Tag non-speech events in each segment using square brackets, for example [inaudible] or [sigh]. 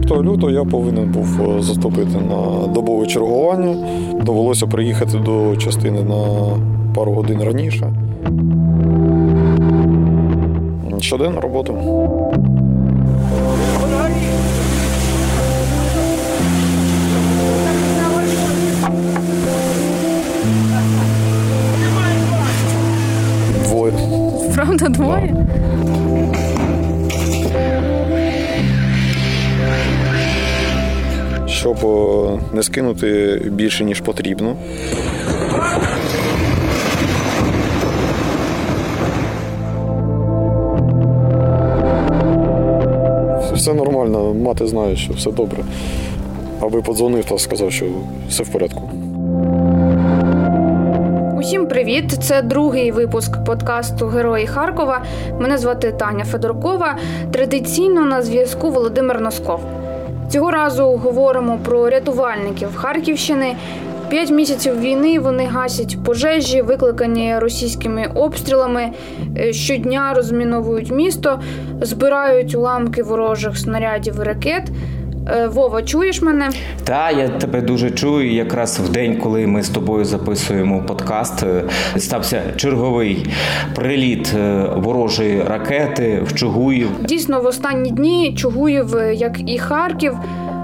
24 лютого я повинен був е, заступити на добове чергування. Довелося приїхати до частини на пару годин раніше. Щоденна робота. Двоє. Правда, двоє? Щоб е, не скинути більше, ніж потрібно. Все нормально, мати знає, що все добре. Аби подзвонив та сказав, що все в порядку. Усім привіт! Це другий випуск подкасту Герої Харкова. Мене звати Таня Федоркова. Традиційно на зв'язку Володимир Носков. Цього разу говоримо про рятувальників Харківщини. П'ять місяців війни вони гасять пожежі, викликані російськими обстрілами. Е, Щодня розміновують місто, збирають уламки ворожих снарядів і ракет. Е, Вова, чуєш мене? Та я тебе дуже чую. Якраз в день, коли ми з тобою записуємо подкаст, е, стався черговий приліт е, ворожої ракети в Чугуїв. Дійсно, в останні дні Чугуїв, як і Харків,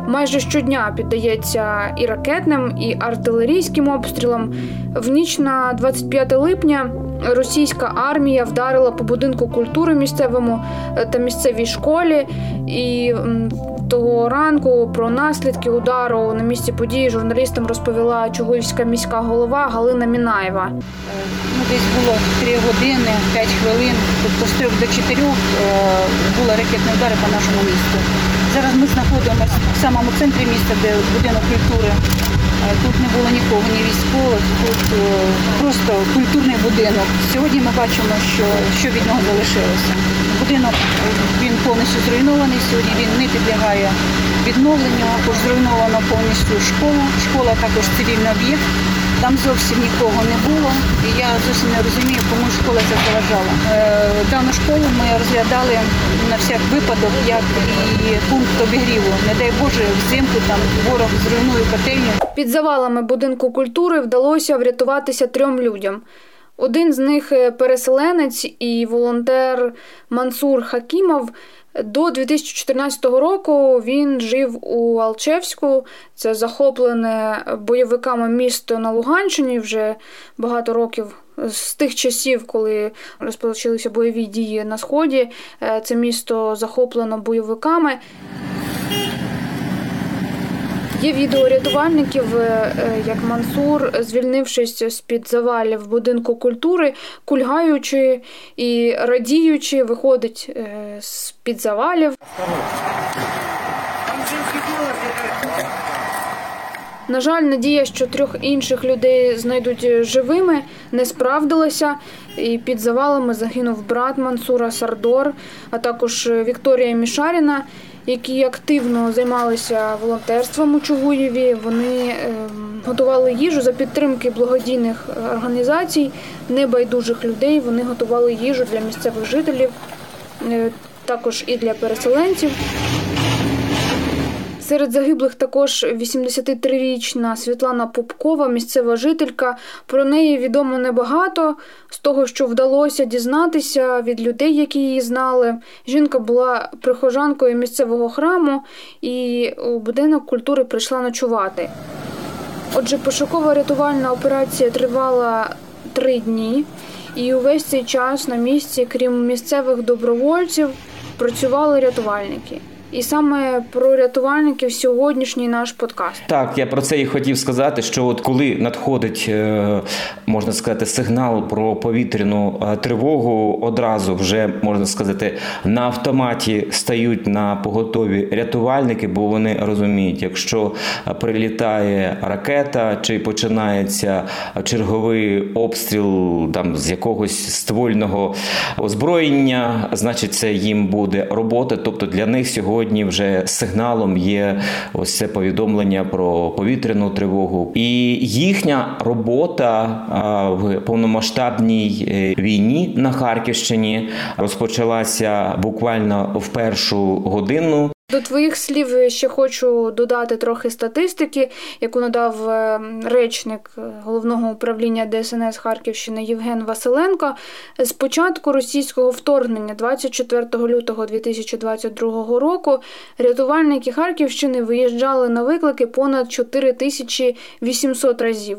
майже щодня піддається і ракетним, і артилерійським обстрілам. В ніч на 25 липня російська армія вдарила по будинку культури місцевому е, та місцевій школі. І того ранку про наслідки удару на місці події журналістам розповіла Чугуївська міська голова Галина Мінаєва. Ну, десь було 3 години, 5 хвилин, тобто з 3 до 4 е, були ракетні удари по нашому місту. Зараз ми знаходимося в самому центрі міста, де будинок культури. Тут не було нікого, ні військових, тут е, просто культурний будинок. Сьогодні ми бачимо, що, що від нього залишилося. Будинок він повністю зруйнований, сьогодні він не підлягає відновленню. Також зруйнована повністю школа. Школа також цивільний об'єкт. Там зовсім нікого не було, і я зовсім не розумію, кому школа це заважала. Е, Дану школу ми розглядали на всяк випадок, як і пункт обігріву. Не дай Боже, взимку там ворог зруйнує котельню. Під завалами будинку культури вдалося врятуватися трьом людям. Один з них е, переселенець і волонтер Мансур Хакімов. До 2014 року він жив у Алчевську. Це захоплене бойовиками місто на Луганщині вже багато років. З тих часів, коли розпочалися бойові дії на сході, е, це місто захоплено бойовиками. Є відео рятувальників, е, е, як Мансур, звільнившись з-під завалів будинку культури, кульгаючи і радіючи, виходить е, з-під завалів. На жаль, надія, що трьох інших людей знайдуть живими, не справдилася. І під завалами загинув брат Мансура Сардор, а також Вікторія Мішаріна, які активно займалися волонтерством у Чугуєві. Вони ем, готували їжу за підтримки благодійних організацій, небайдужих людей. Вони готували їжу для місцевих жителів, е, також і для переселенців. Серед загиблих також 83-річна Світлана Попкова, місцева жителька. Про неї відомо небагато. З того, що вдалося дізнатися від людей, які її знали. Жінка була прихожанкою місцевого храму і у будинок культури прийшла ночувати. Отже, пошукова рятувальна операція тривала три дні, і увесь цей час на місці, крім місцевих добровольців, працювали рятувальники. І саме про рятувальників сьогоднішній наш подкаст. Так, я про це і хотів сказати, що от коли надходить, е, можна сказати, сигнал про повітряну е, тривогу, одразу вже можна сказати, на автоматі стають на поготові рятувальники, бо вони розуміють, якщо прилітає ракета чи починається черговий обстріл там з якогось ствольного озброєння, значить, це їм буде робота. Тобто для них сьогодні сьогодні вже сигналом є ось це повідомлення про повітряну тривогу, і їхня робота в повномасштабній е, війні на Харківщині розпочалася буквально в першу годину. До твоїх слів ще хочу додати трохи статистики, яку надав е, речник головного управління ДСНС Харківщини Євген Василенко. З початку російського вторгнення, 24 лютого 2022 року, рятувальники Харківщини виїжджали на виклики понад 4800 разів.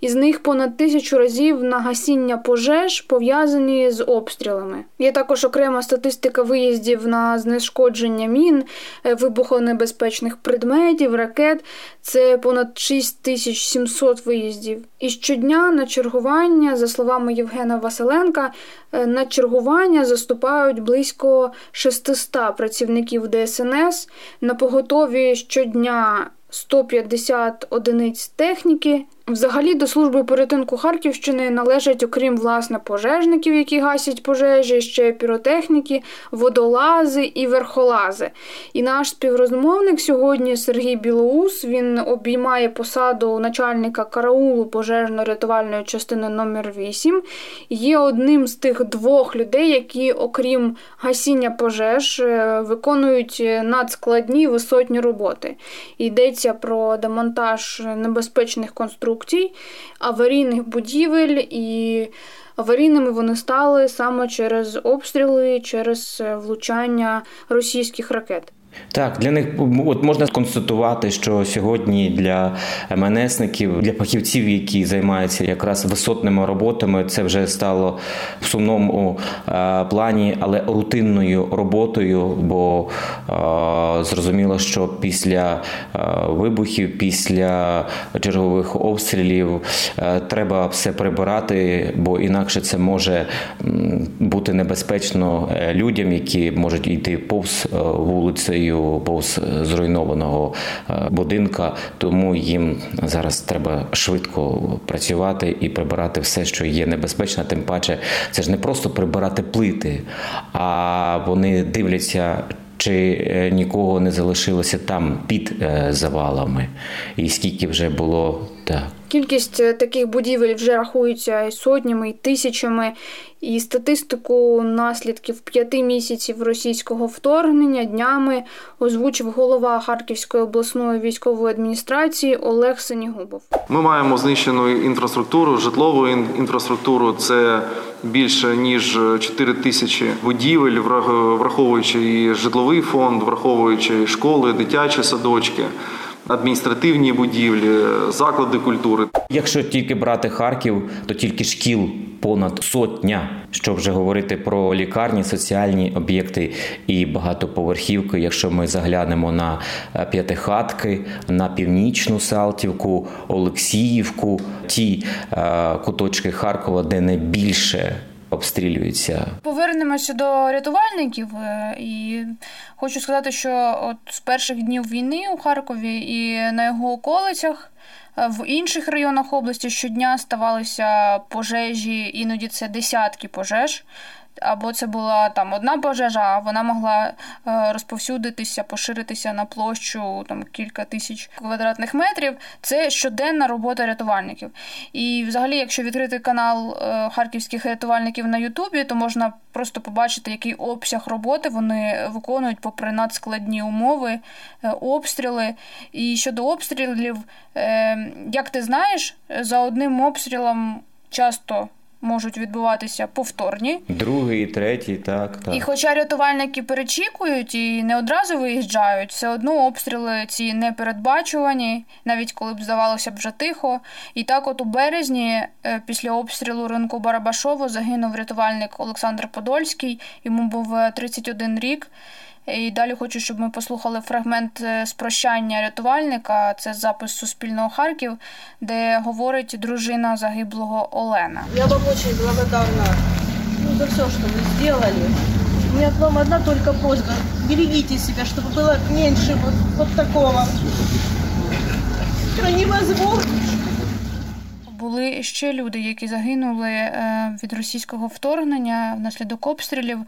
Із них понад тисячу разів на гасіння пожеж пов'язані з обстрілами. Є також окрема статистика виїздів на знешкодження мін. Е, вибухонебезпечних предметів, ракет. Це понад 6700 виїздів. І щодня на чергування, за словами Євгена Василенка, е, на чергування заступають близько 600 працівників ДСНС на поготові щодня 150 одиниць техніки. Взагалі до служби порятунку Харківщини належать, окрім власне пожежників, які гасять пожежі, ще піротехніки, водолази і верхолази. І наш співрозмовник сьогодні Сергій Білоус. Він обіймає посаду начальника караулу пожежно-рятувальної частини номер 8 Є одним з тих двох людей, які, окрім гасіння пожеж, е, виконують надскладні висотні роботи. Йдеться про демонтаж небезпечних конструкцій конструкцій, аварійних будівель, і аварійними вони стали саме через обстріли, через влучання російських ракет. Так, для них от можна констатувати, що сьогодні для МНСників, для фахівців, які займаються якраз висотними роботами, це вже стало в сумному е, плані, але рутинною роботою. Бо е, зрозуміло, що після е, вибухів, після чергових обстрілів треба все прибирати, бо інакше це може бути небезпечно людям, які можуть йти повз вулицею територію повз зруйнованого е, будинка, тому їм зараз треба швидко працювати і прибирати все, що є небезпечно. Тим паче, це ж не просто прибирати плити, а вони дивляться. Чи е, нікого не залишилося там під е, завалами, і скільки вже було так. Кількість таких будівель вже рахується сотнями і тисячами, і статистику наслідків п'яти місяців російського вторгнення днями озвучив голова Харківської обласної військової адміністрації Олег Сенігубов. Ми маємо знищену інфраструктуру, житлову інфраструктуру. Це більше ніж 4 тисячі будівель, враховуючи і житловий фонд, враховуючи школи, дитячі садочки адміністративні будівлі, заклади культури. Якщо тільки брати Харків, то тільки шкіл понад сотня. Що вже говорити про лікарні, соціальні об'єкти і багатоповерхівки. Якщо ми заглянемо на е, п'ятихатки, на північну Салтівку, Олексіївку, ті е, куточки Харкова, де найбільше обстрілюються. Повернемося до рятувальників, е, і хочу сказати, що от з перших днів війни у Харкові і на його околицях. Е, в інших районах області щодня ставалися пожежі, іноді це десятки пожеж або це була там одна пожежа, а вона могла е, розповсюдитися, поширитися на площу там кілька тисяч квадратних метрів. Це щоденна робота рятувальників. І, взагалі, якщо відкрити канал е, харківських рятувальників на Ютубі, то можна просто побачити, який обсяг роботи вони виконують попри надскладні умови, е, обстріли. І щодо обстрілів, як ти знаєш, за одним обстрілом часто можуть відбуватися повторні. Другий, третій, так. так. І хоча рятувальники перечікують і не одразу виїжджають, все одно обстріли ці непередбачувані, навіть коли б здавалося б вже тихо. І так, от у березні, е, після обстрілу ринку Барабашово, загинув рятувальник Олександр Подольський, йому був 31 е, рік. І далі хочу, щоб ми послухали фрагмент е, спрощання рятувальника. Це запис Суспільного Харків, де говорить дружина загиблого Олена. Я вам дуже благодарна ну, за все, що ви зробили. У мене к вам одна только просьба. Берегите себя, чтобы было меньше вот, вот такого. Это невозможно були ще люди, які загинули е, від російського вторгнення внаслідок обстрілів.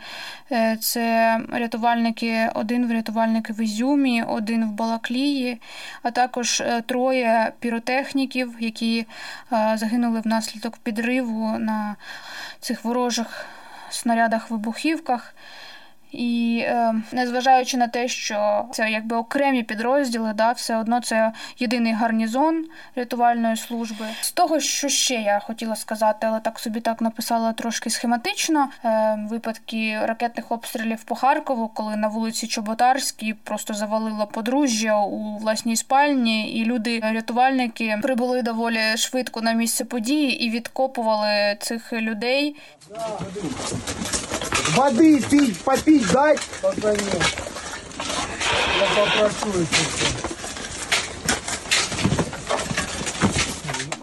Е, це рятувальники, один рятувальник в Ізюмі, один в Балаклії, а також е, троє піротехніків, які загинули внаслідок підриву на цих ворожих снарядах-вибухівках. І е, незважаючи на те, що це якби окремі підрозділи, да, все одно це єдиний гарнізон рятувальної служби. З того, що ще я хотіла сказати, але так собі так написала трошки схематично. Е, випадки ракетних обстрілів по Харкову, коли на вулиці Чоботарській просто завалило подружжя у власній спальні, і люди, рятувальники, прибули доволі швидко на місце події і відкопували цих людей. Воды пить, попить дать? Пока нет. Я попрошу еще.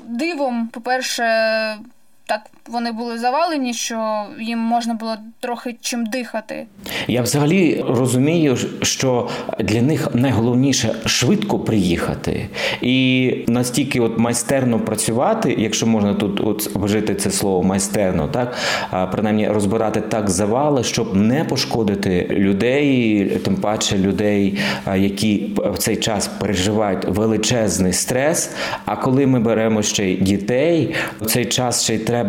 Дивом, по-перше, так вони були завалені, що їм можна було трохи чим дихати. Я взагалі розумію, що для них найголовніше швидко приїхати і настільки от майстерно працювати, якщо можна тут от вжити це слово майстерно, так принаймні розбирати так завали, щоб не пошкодити людей, тим паче людей, які в цей час переживають величезний стрес. А коли ми беремо ще й дітей, в цей час ще й треба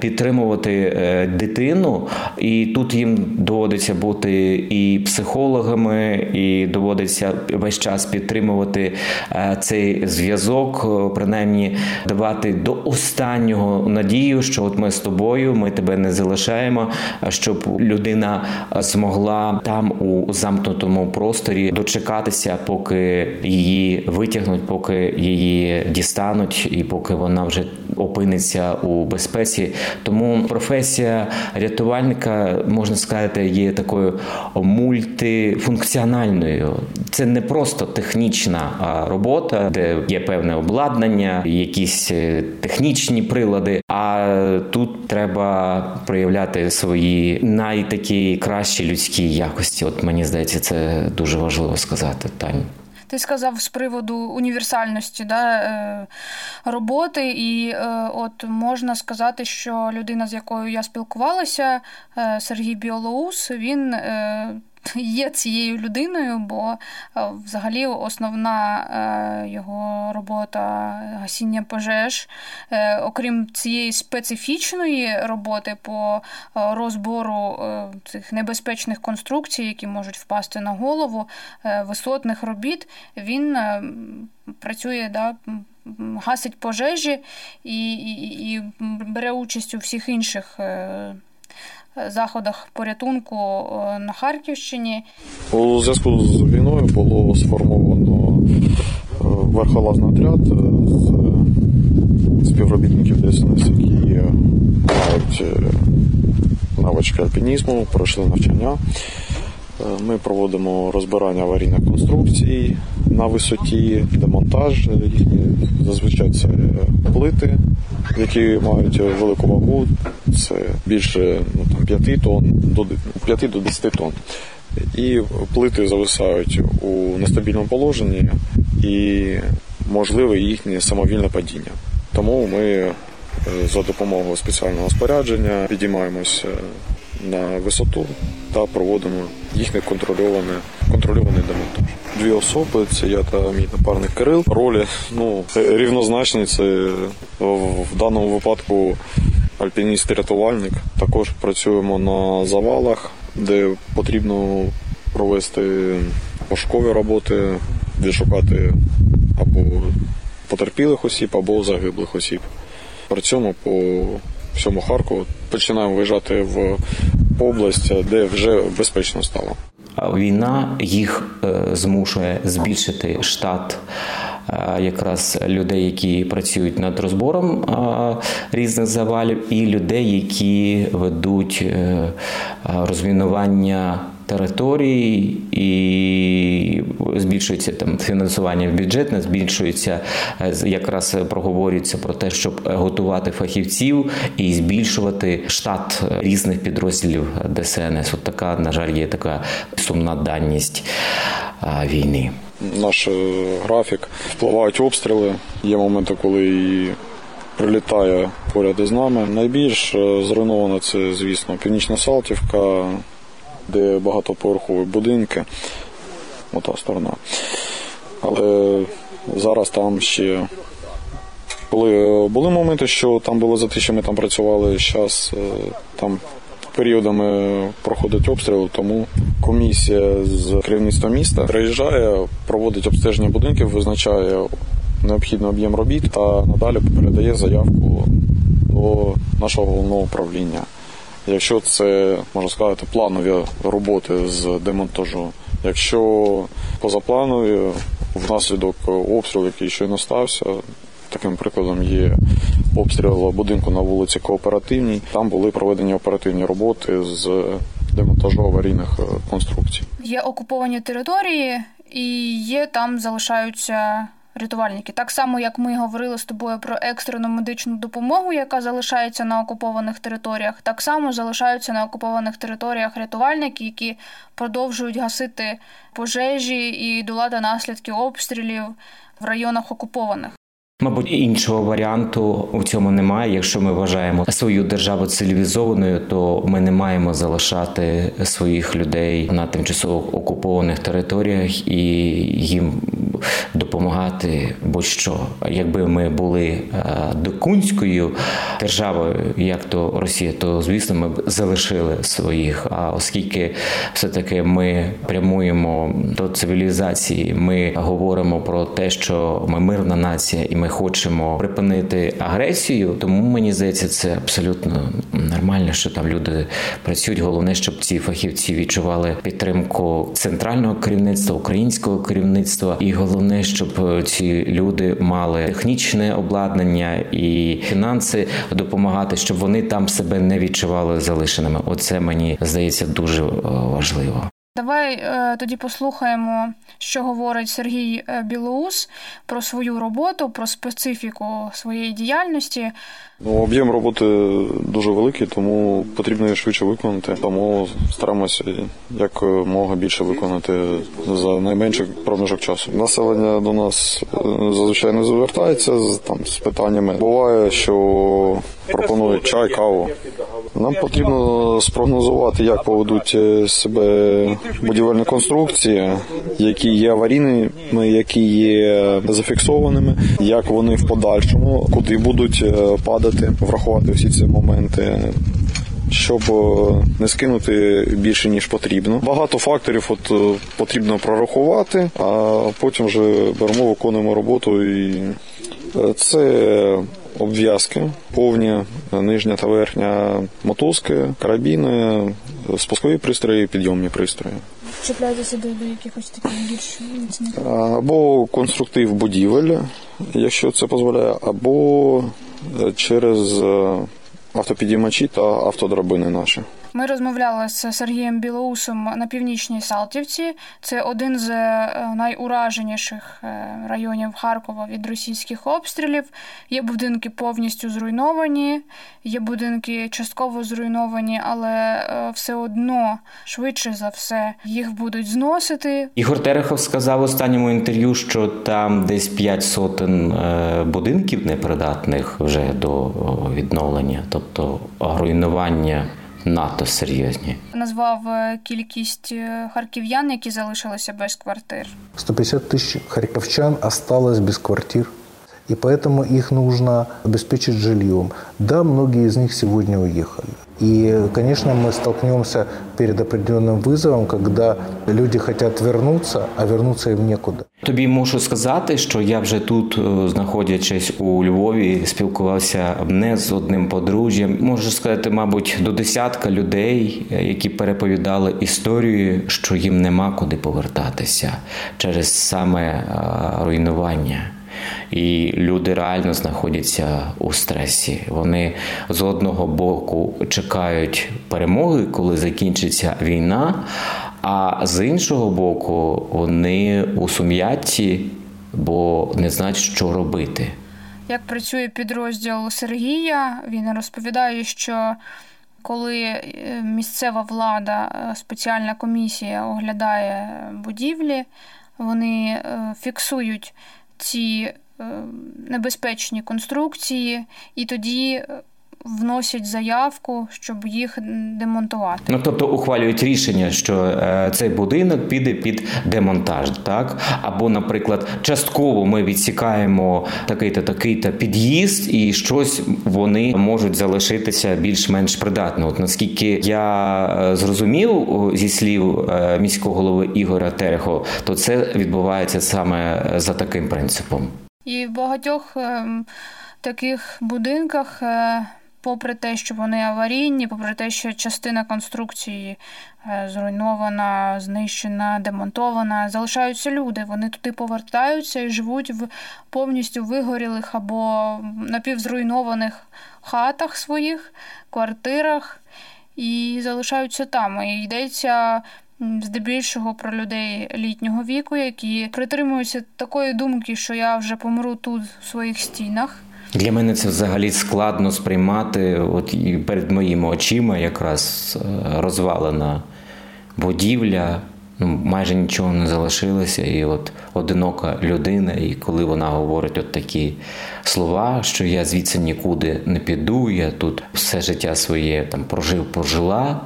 підтримувати е, дитину, і тут їм доводиться бути і психологами, і доводиться весь час підтримувати е, цей зв'язок, е, принаймні давати до останнього надію, що от ми з тобою, ми тебе не залишаємо, щоб людина змогла там у замкнутому просторі дочекатися, поки її витягнуть, поки її дістануть, і поки вона вже опиниться у безпеці. Тому професія рятувальника можна сказати є такою мультифункціональною. Це не просто технічна робота, де є певне обладнання, якісь е, технічні прилади. А тут треба проявляти свої найтакі кращі людські якості. От мені здається, це дуже важливо сказати, Тань. Ти сказав з приводу універсальності да, е, роботи, і е, от можна сказати, що людина, з якою я спілкувалася, е, Сергій Біолоус, він є цією людиною, бо е, взагалі основна е, його робота гасіння пожеж, е, окрім цієї специфічної роботи по розбору цих небезпечних конструкцій, які можуть впасти на голову, висотних робіт, він працює да, гасить пожежі і, і, і бере участь у всіх інших заходах порятунку е, на Харківщині. У зв'язку з війною було сформовано е, верхолазний отряд з співробітників ДСНС, які мають е, навички альпінізму, пройшли навчання. Ми проводимо розбирання аварійних конструкцій на висоті, демонтаж. Зазвичай це плити, які мають велику вагу. Це більше ну, там, 5 тонн до 5 до 10 тонн. І плити зависають у нестабільному положенні і можливе їхнє самовільне падіння. Тому ми е, за допомогою спеціального спорядження підіймаємося на висоту та проводимо їхній контрольований, контрольований демонтаж. Дві особи це я та мій напарник Кирил. Ролі ну рівнозначні. Це в даному випадку альпініст-рятувальник. Також працюємо на завалах, де потрібно провести пошукові роботи, відшукати або потерпілих осіб, або загиблих осіб. Працюємо по всьому Харкову. Починаємо виїжджати в область, де вже безпечно стало. Війна їх е, змушує збільшити штат е, якраз людей, які працюють над розбором е, різних завалів, і людей, які ведуть розмінування територій і збільшується там фінансування в бюджетне, збільшується якраз проговорюється про те, щоб готувати фахівців і збільшувати штат різних підрозділів ДСНС. От така, на жаль, є така сумна даність війни. Наш е, графік впливають обстріли. Є моменти, коли і прилітає поряд із нами. Найбільш е, зруйнована це, звісно, північна Салтівка, де багатоповерхові будинки. Ота сторона. Але зараз там ще коли були моменти, що там було за те, що ми там працювали, зараз е, там періодами проходить обстріл, тому комісія з керівництва міста приїжджає, проводить обстеження будинків, визначає необхідний об'єм робіт та надалі передає заявку до нашого головного управління. Якщо це можна сказати планові роботи з демонтажу, якщо позапланові внаслідок обстрілу, який щойно стався, таким прикладом є обстріл будинку на вулиці Кооперативній. Там були проведені оперативні роботи з демонтажу аварійних е, конструкцій. Є окуповані території, і є там залишаються рятувальники. Так само, як ми говорили з тобою про екстрену медичну допомогу, яка залишається на окупованих територіях, так само залишаються на окупованих територіях рятувальники, які продовжують гасити пожежі і долати наслідки обстрілів в районах окупованих. Мабуть, іншого варіанту у цьому немає. Якщо ми вважаємо свою державу цивілізованою, то ми не маємо залишати своїх людей на тимчасово окупованих територіях і їм допомагати будь-що. Якби ми були е, докунською державою, як то Росія, то звісно ми б залишили своїх. А оскільки все-таки ми прямуємо до цивілізації, ми говоримо про те, що ми мирна нація, і ми хочемо припинити агресію, тому мені здається, це абсолютно нормально, що там люди працюють. Головне, щоб ці фахівці відчували підтримку центрального керівництва, українського керівництва, і головне, щоб ці люди мали технічне обладнання і фінанси допомагати, щоб вони там себе не відчували залишеними. Оце мені здається дуже е, важливо. Давай е, тоді послухаємо, що говорить Сергій е, Білоус про свою роботу, про специфіку своєї діяльності. Ну, об'єм роботи дуже великий, тому потрібно її швидше виконати. Тому стараємося як мога більше виконати за найменший проміжок часу. Населення до нас е, зазвичай не звертається з там з питаннями. Буває, що пропонують чай, каву. Нам потрібно спрогнозувати, як поведуть е, себе будівельні конструкції, які є аварійними, які є зафіксованими, як вони в подальшому, куди будуть е, падати, врахувати всі ці моменти. Щоб е, не скинути більше ніж потрібно. Багато факторів от е, потрібно прорахувати, а потім вже беремо, виконуємо роботу. І е, це обв'язки, повні, нижня та верхня мотузки, карабіни, спускові пристрої, підйомні пристрої. Чіпляєтеся до, якихось таких більш. Або конструктив будівель, якщо це дозволяє, або через е, автопідіймачі та автодрабини наші. Ми розмовляли з Сергієм Білоусом на північній Салтівці. Це один з е, найураженіших е, районів Харкова від російських обстрілів. Є будинки повністю зруйновані, є будинки частково зруйновані, але е, все одно швидше за все їх будуть зносити. Ігор Терехов сказав в останньому інтерв'ю, що там десь 5 сотень будинків непридатних вже до відновлення, тобто руйнування надто серйозні. Назвав е, кількість е, харків'ян, які залишилися без квартир. 150 тисяч харьковчан осталось без квартир, и поэтому их нужно обеспечить жильем. Да, многие из них сегодня уехали. И, конечно, мы столкнемся перед определенным вызовом, когда люди хотят вернуться, а вернуться им некуда. Тобі мушу сказати, що я вже тут, е, знаходячись у Львові, спілкувався не з одним подружжям. Можу сказати, мабуть, до десятка людей, е, які переповідали історію, що їм нема куди повертатися через саме е, руйнування. І люди реально знаходяться у стресі. Вони з одного боку чекають перемоги, коли закінчиться війна, а з іншого боку, вони у сум'ятті, бо не знають, що робити. Як працює підрозділ Сергія, він розповідає, що коли е, місцева влада, е, спеціальна комісія оглядає будівлі, вони е, фіксують ці е, небезпечні конструкції, і тоді е, вносять заявку, щоб їх демонтувати. Ну тобто ухвалюють рішення, що е, цей будинок піде під демонтаж, так або, наприклад, частково ми відсікаємо такий-то такий-то під'їзд, і щось вони можуть залишитися більш-менш придатно. От наскільки я е, зрозумів зі слів е, міського голови Ігоря Терехо, то це відбувається саме за таким принципом. І в багатьох ем, таких будинках, попри те, що вони аварійні, попри те, що частина конструкції е, зруйнована, знищена, демонтована, залишаються люди. Вони туди повертаються і живуть в повністю вигорілих або напівзруйнованих хатах своїх, квартирах і залишаються там. І йдеться. Здебільшого про людей літнього віку, які притримуються такої думки, що я вже помру тут в своїх стінах. Для мене це взагалі складно сприймати. От і перед моїми очима якраз е, розвалена будівля, ну майже нічого не залишилося, і от одинока людина, і коли вона говорить от такі слова, що я звідси нікуди не піду, я тут все життя своє там прожив, прожила,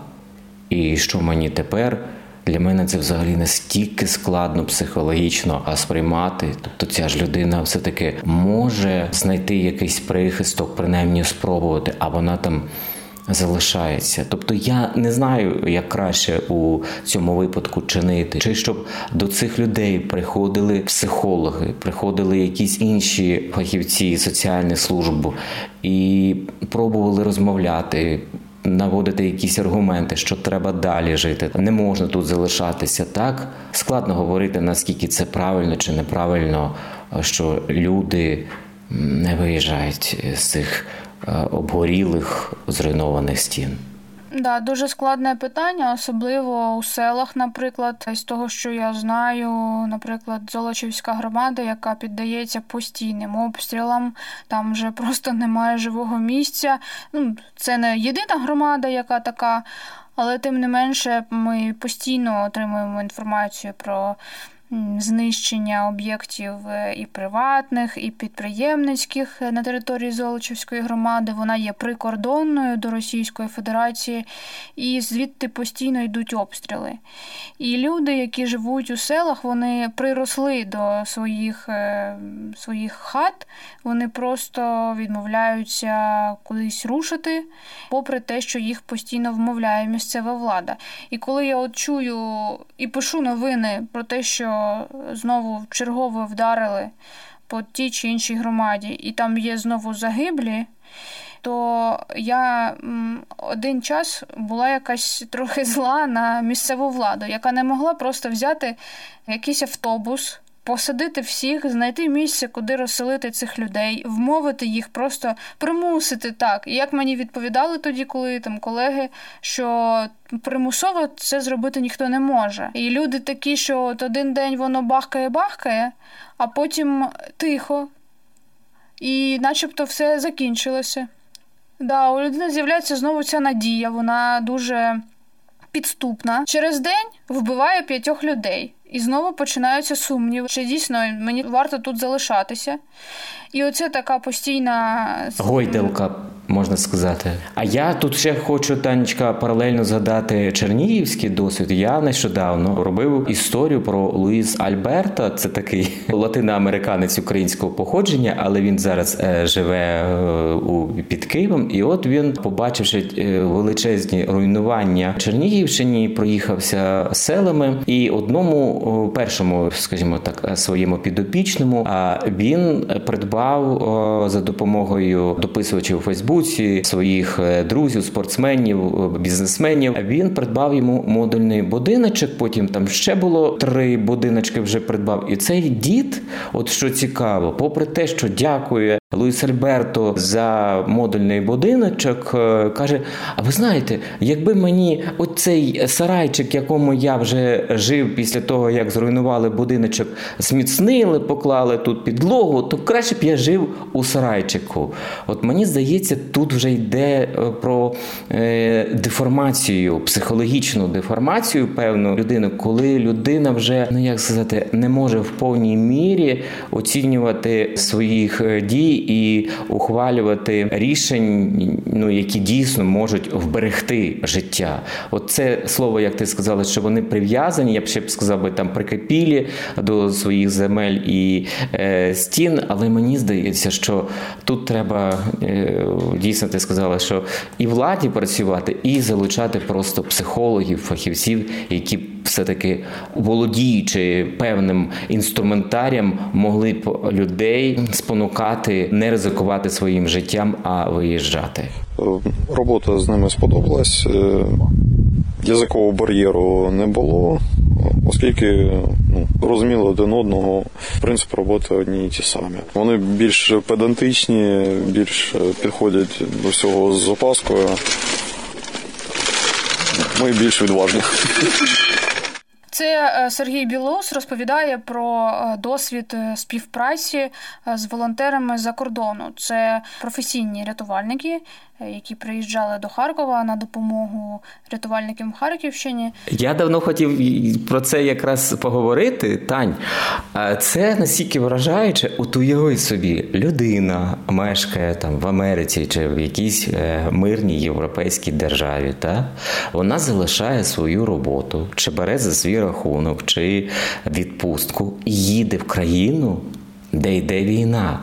і що мені тепер? Для мене це взагалі настільки складно психологічно а сприймати. Тобто ця ж людина все-таки може знайти якийсь прихисток, принаймні спробувати, а вона там залишається. Тобто я не знаю, як краще у цьому випадку чинити, чи щоб до цих людей приходили психологи, приходили якісь інші фахівці соціальних служб і пробували розмовляти. Наводити якісь аргументи, що треба далі жити, не можна тут залишатися так. Складно говорити, наскільки це правильно чи неправильно, що люди не виїжджають з цих е, обгорілих зруйнованих стін. Да, дуже складне питання, особливо у селах, наприклад, з того, що я знаю, наприклад, Золочівська громада, яка піддається постійним обстрілам, там вже просто немає живого місця. Ну, це не єдина громада, яка така, але тим не менше ми постійно отримуємо інформацію про знищення об'єктів е, і приватних, і підприємницьких на території Золочівської громади. Вона є прикордонною до Російської Федерації, і звідти постійно йдуть обстріли. І люди, які живуть у селах, вони приросли до своїх, е, своїх хат, вони просто відмовляються кудись рушити, попри те, що їх постійно вмовляє місцева влада. І коли я от чую і пишу новини про те, що знову чергово вдарили по тій чи іншій громаді, і там є знову загиблі. То я один час була якась трохи зла на місцеву владу, яка не могла просто взяти якийсь автобус, посадити всіх, знайти місце, куди розселити цих людей, вмовити їх, просто примусити так. І як мені відповідали тоді, коли там колеги, що примусово це зробити ніхто не може. І люди такі, що от один день воно бахкає-бахкає, а потім тихо, і начебто все закінчилося. Да, у людини з'являється знову ця надія, вона дуже підступна. Через день вбиває п'ятьох людей. І знову починаються сумніви, чи дійсно мені варто тут залишатися. І оце така постійна Гойдалка, можна сказати. А я тут ще хочу, Танечка, паралельно згадати чернігівський досвід. Я нещодавно робив історію про Луїз Альберта. Це такий [laughs] латиноамериканець українського походження, але він зараз е, живе е, у під Києвом. І от він, побачивши е, величезні руйнування Чернігівщині, проїхався селами. І одному першому, скажімо так, своєму підопічному, а він придбав за допомогою дописувачів у Фейсбуці своїх е, друзів, спортсменів, е, бізнесменів. Він придбав йому модульний будиночок. Потім там ще було три будиночки. Вже придбав. І цей дід, от що цікаво, попри те, що дякує Луїс Альберто за модульний будиночок, е, каже: А ви знаєте, якби мені оцей сарайчик, якому я вже жив після того, як зруйнували будиночок, зміцнили, поклали тут підлогу, то краще б я жив у сарайчику. От мені здається, тут вже йде е, про е, деформацію, психологічну деформацію певну людини, коли людина вже, ну як сказати, не може в повній мірі оцінювати своїх дій і ухвалювати рішень, ну які дійсно можуть вберегти життя. От це слово, як ти сказала, що вони прив'язані. Я б ще б сказав би там прикипілі до своїх земель і е, стін. Але мені здається, що тут треба е, дійсно ти сказала, що і владі працювати, і залучати просто психологів, фахівців, які все-таки володіючи певним інструментарієм, могли б людей спонукати не ризикувати своїм життям, а виїжджати. Е, Робота з ними сподобалась. Е, Язикового бар'єру не було, оскільки ну, розуміли один одного, принцип роботи одні і ті самі. Вони більш педантичні, більш підходять до всього з опаскою. Ми більш відважні. Це е, Сергій Білоус розповідає про е, досвід е, співпраці з волонтерами за кордону. Це професійні рятувальники, які приїжджали до Харкова на допомогу рятувальникам Харківщині. Я давно хотів про це якраз поговорити, Тань. Це настільки вражаюче, от уяви собі, людина мешкає там в Америці чи в якійсь е, мирній європейській державі. Та? Вона залишає свою роботу, чи бере за свій рахунок, чи відпустку і їде в країну, де йде війна.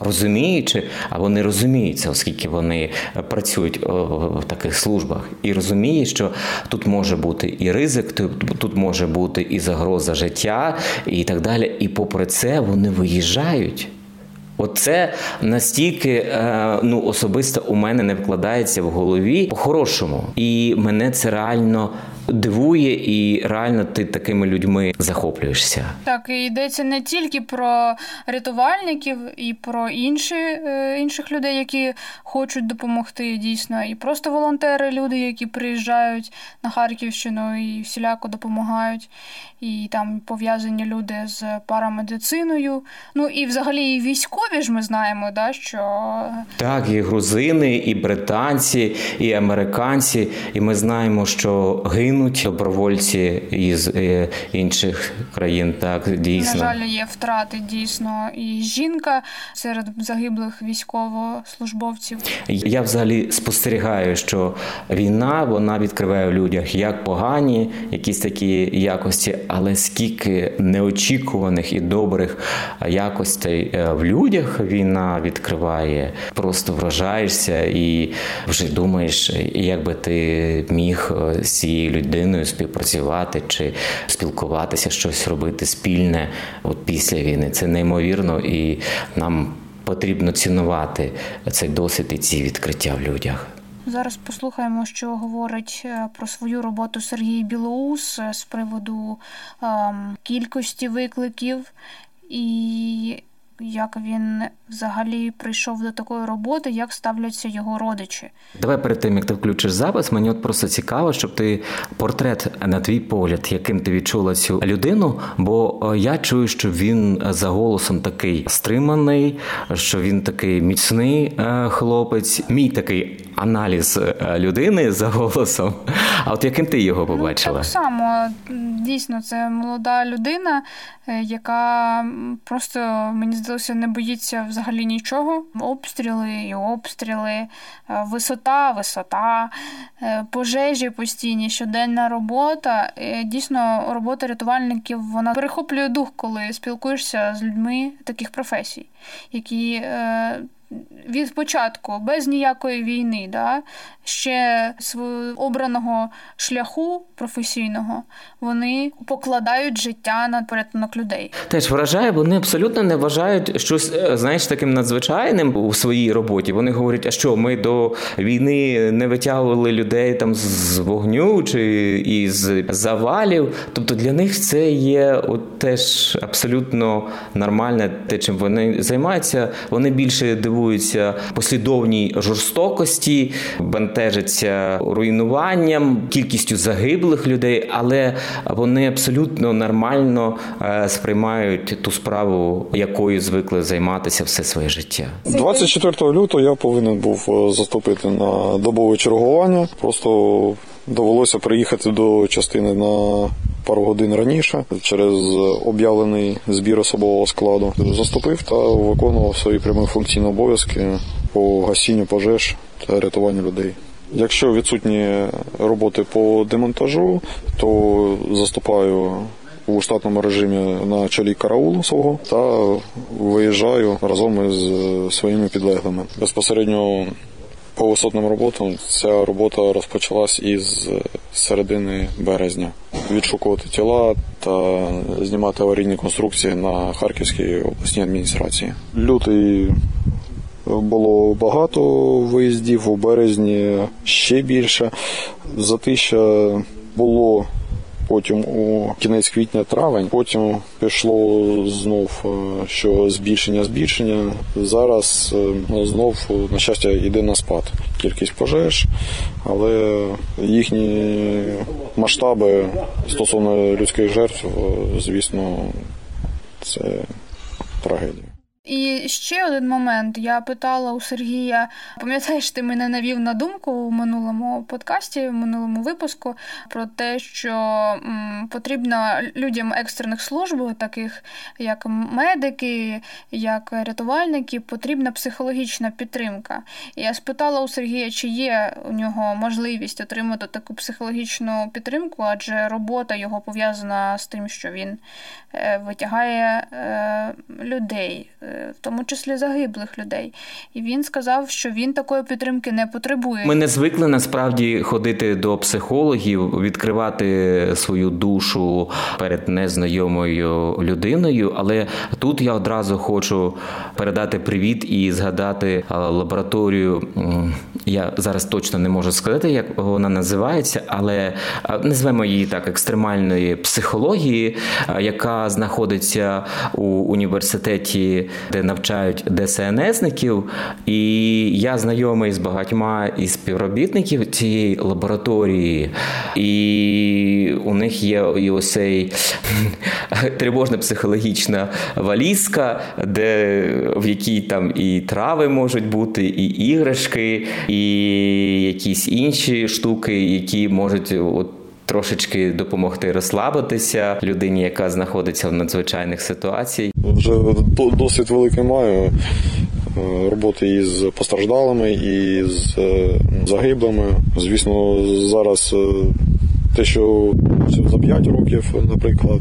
Розуміючи, або не розуміються, оскільки вони працюють в таких службах, і розуміє, що тут може бути і ризик, тут, тут може бути і загроза життя, і так далі. І попри це вони виїжджають. Оце настільки е, ну, особисто у мене не вкладається в голові по-хорошому. І мене це реально дивує, і реально ти такими людьми захоплюєшся. Так, і йдеться не тільки про рятувальників, і про інші, е, інших людей, які хочуть допомогти дійсно, і просто волонтери, люди, які приїжджають на Харківщину і всіляко допомагають, і там пов'язані люди з парамедициною. Ну і взагалі і військові ж ми знаємо, да, що Так, і грузини, і британці, і американці, і ми знаємо, що гинуть добровольці із е, інших країн. Так, дійсно. На жаль, є втрати дійсно і жінка серед загиблих військовослужбовців. Я взагалі спостерігаю, що війна вона відкриває в людях як погані, якісь такі якості, але скільки неочікуваних і добрих якостей е, в людях війна відкриває, просто вражаєшся і вже думаєш, як би ти міг е, з цією людиною співпрацювати чи спілкуватися, щось робити спільне от після війни. Це неймовірно, і нам потрібно цінувати цей досвід і ці відкриття в людях. Зараз послухаємо, що говорить е, про свою роботу Сергій Білоус е, з приводу ем, кількості викликів і як він взагалі прийшов до такої роботи, як ставляться його родичі. Давай перед тим, як ти включиш запис, мені от просто цікаво, щоб ти портрет на твій погляд, яким ти відчула цю людину. Бо е, я чую, що він за голосом такий стриманий, що він такий міцний е, хлопець. Мій такий аналіз е, людини за голосом. А от яким ти його побачила? Ну, так само дійсно це молода людина, е, яка просто мені здалося не боїться взагалі нічого. Обстріли і обстріли, е, висота, висота, е, пожежі постійні, щоденна робота. Е, Дійсно, робота рятувальників вона перехоплює дух, коли спілкуєшся з людьми таких професій, які. Від початку, без ніякої війни, да, ще свого обраного шляху професійного вони покладають життя на порятунок людей. Теж вражає, вони абсолютно не вважають щось, е, знаєш, таким надзвичайним у своїй роботі. Вони говорять, а що ми до війни не витягували людей там з вогню чи із завалів. Тобто для них це є от теж абсолютно нормальне, те, чим вони займаються. Вони більше дивуються послідовній жорстокості, бентежаться руйнуванням, кількістю загиблих людей, але вони абсолютно нормально е, сприймають ту справу, якою звикли займатися все своє життя. 24 лютого я повинен був е, заступити на добове чергування. Просто довелося приїхати до частини на пару годин раніше через об'явлений збір особового складу. Заступив та виконував свої прямі функційні обов'язки по гасінню пожеж та рятуванню людей. Якщо відсутні роботи по демонтажу, то заступаю у штатному режимі на чолі караулу свого та виїжджаю разом із своїми підлеглими. Безпосередньо по висотним роботам ця робота розпочалась із середини березня. Відшукувати тіла та знімати аварійні конструкції на Харківській обласній адміністрації. Лютий було багато виїздів у березні ще більше. Затища було потім у кінець квітня травень. Потім пішло знов е, що збільшення, збільшення. Зараз е, знов на щастя йде на спад. Кількість пожеж, але їхні масштаби стосовно людських жертв, е, звісно, це трагедія. І ще один момент. Я питала у Сергія, пам'ятаєш, ти мене навів на думку у минулому подкасті, в минулому випуску про те, що м, потрібно людям екстрених служб, таких як медики, як рятувальники, потрібна психологічна підтримка. Я спитала у Сергія, чи є у нього можливість отримати таку психологічну підтримку, адже робота його пов'язана з тим, що він е, витягає е, людей в тому числі загиблих людей. І він сказав, що він такої підтримки не потребує. Ми не звикли насправді ходити до психологів, відкривати свою душу перед незнайомою людиною. Але тут я одразу хочу передати привіт і згадати лабораторію. Я зараз точно не можу сказати, як вона називається, але назвемо її так екстремальної психології, яка знаходиться у університеті де навчають ДСНСників, і я знайомий з багатьма із співробітників цієї лабораторії, і у них є і ось цей [laughs] тривожна психологічна валізка, де в якій там і трави можуть бути, і іграшки, і якісь інші штуки, які можуть от. Трошечки допомогти розслабитися людині, яка знаходиться в надзвичайних ситуаціях. Вже досвід великий маю е, роботи із постраждалими і з е, загиблими. Звісно, зараз е, те, що за 5 років, наприклад,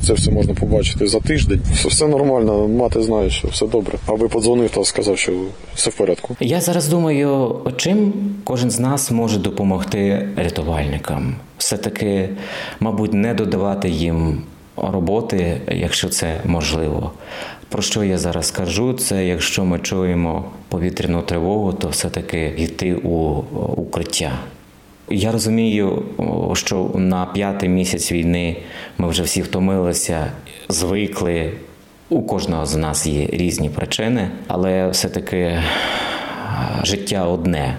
це все можна побачити за тиждень. Все нормально, мати знає, що все добре. Аби подзвонив та сказав, що все в порядку. Я зараз думаю, чим кожен з нас може допомогти рятувальникам. Все таки, мабуть, не додавати їм роботи, якщо це можливо. Про що я зараз кажу? Це якщо ми чуємо повітряну тривогу, то все-таки йти у укриття. Я розумію, що на п'ятий місяць війни ми вже всі втомилися, звикли. У кожного з нас є різні причини, але все-таки життя одне.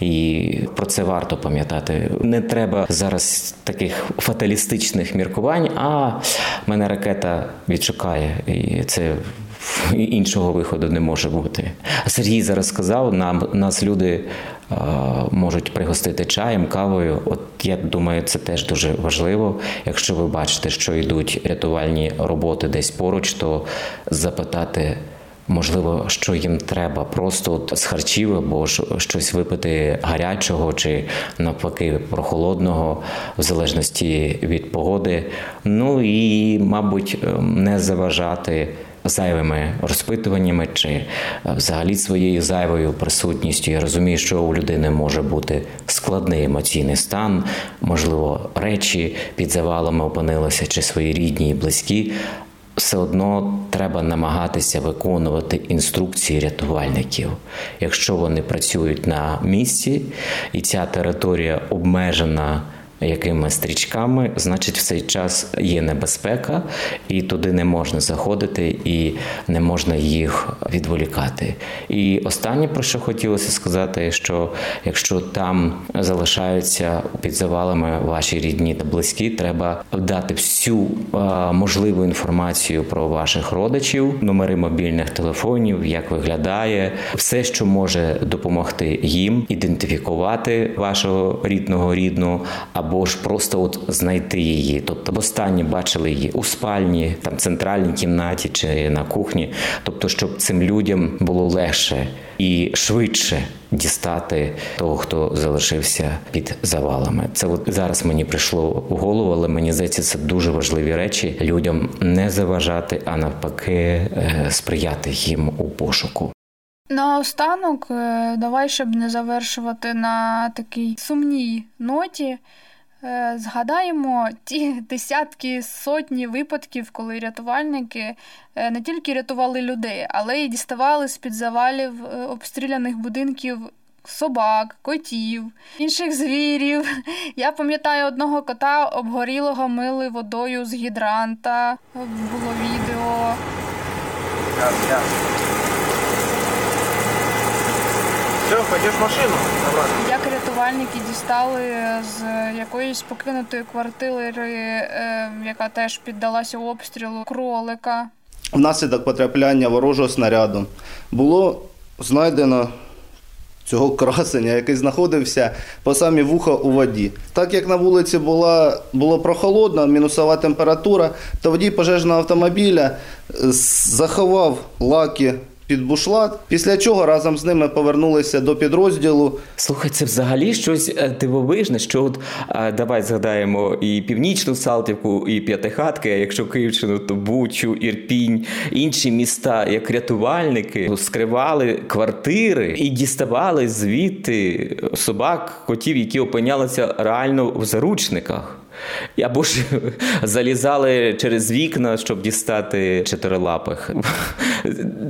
І про це варто пам'ятати. Не треба зараз таких фаталістичних міркувань. А мене ракета відшукає, і це іншого виходу не може бути. Сергій зараз сказав: нам нас люди е, можуть пригостити чаєм, кавою. От я думаю, це теж дуже важливо. Якщо ви бачите, що йдуть рятувальні роботи десь поруч, то запитати. Можливо, що їм треба просто от з харчів або щось випити гарячого чи навпаки прохолодного, в залежності від погоди. Ну і, мабуть, ем, не заважати зайвими розпитуваннями чи е, взагалі своєю зайвою присутністю. Я розумію, що у людини може бути складний емоційний стан, можливо, речі під завалами опинилися, чи свої рідні і близькі все одно треба намагатися виконувати інструкції рятувальників. Якщо вони працюють на місці, і ця територія обмежена якими стрічками, значить, в цей час є небезпека, і туди не можна заходити, і не можна їх відволікати. І останнє про що хотілося сказати, що якщо там залишаються під завалами ваші рідні та близькі, треба дати всю можливу інформацію про ваших родичів, номери мобільних телефонів, як виглядає, все, що може допомогти їм ідентифікувати вашого рідного рідну або або ж просто от знайти її. Тобто, останні бачили її у спальні, там центральній кімнаті чи на кухні. Тобто, щоб цим людям було легше і швидше дістати того, хто залишився під завалами. Це от зараз мені прийшло в голову, але мені здається, це дуже важливі речі людям не заважати, а навпаки, е, сприяти їм у пошуку. Наостанок, е, давай, щоб не завершувати на такій сумній ноті. Е, Згадаємо ті [laughs] десятки сотні випадків, коли рятувальники е, не тільки рятували людей, але й діставали з-під завалів е, обстріляних будинків собак, котів, інших звірів. [laughs] Я пам'ятаю одного кота обгорілого мили водою з гідранта. Було відео. Все, пойдеш машину? Як рятувальники дістали з якоїсь покинутої квартири, е, яка теж піддалася обстрілу кролика. Внаслідок потрапляння ворожого снаряду було знайдено цього красення, який знаходився по самі вуха у воді. Так як на вулиці була, було прохолодно, мінусова температура, то водій пожежного автомобіля заховав лаки під бушлат, після чого разом з ними повернулися до підрозділу. Слухай, це взагалі щось е, дивовижне. Що от давай згадаємо і північну Салтівку, і П'ятихатки, а якщо Київщину, то Бучу, Ірпінь, інші міста, як рятувальники, скривали квартири і діставали звідти собак, котів, які опинялися реально в заручниках. Або ж [laughs] залізали через вікна, щоб дістати чотирилапих. [laughs]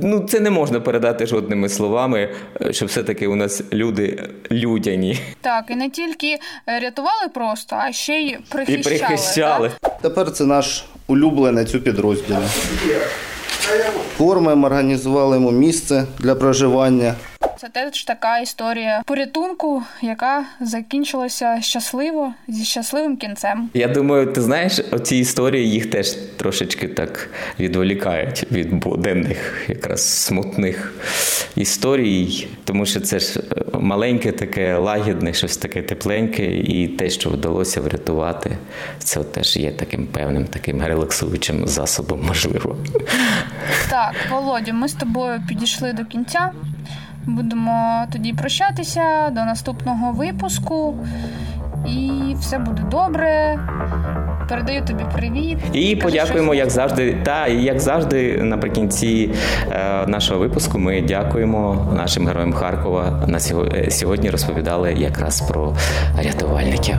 Ну, це не можна передати жодними словами, що все-таки у нас люди людяні. Так, і не тільки е, рятували просто, а ще й І прихищали. прихищали. так? Тепер це наш улюбленець у підрозділі. Кормимо, організували йому місце для проживання. Це теж така історія порятунку, яка закінчилася щасливо зі щасливим кінцем. Я думаю, ти знаєш, оці історії їх теж трошечки так відволікають від буденних, якраз смутних історій, тому що це ж маленьке, таке лагідне, щось таке тепленьке, і те, що вдалося врятувати, це теж є таким певним таким релаксуючим засобом, можливо. Так, Володю, ми з тобою підійшли до кінця. Будемо тоді прощатися до наступного випуску. І все буде добре. Передаю тобі привіт. І Кажи подякуємо, щось. як завжди. Та як завжди, наприкінці е, нашого випуску ми дякуємо нашим героям Харкова. На сьогодні розповідали якраз про рятувальників.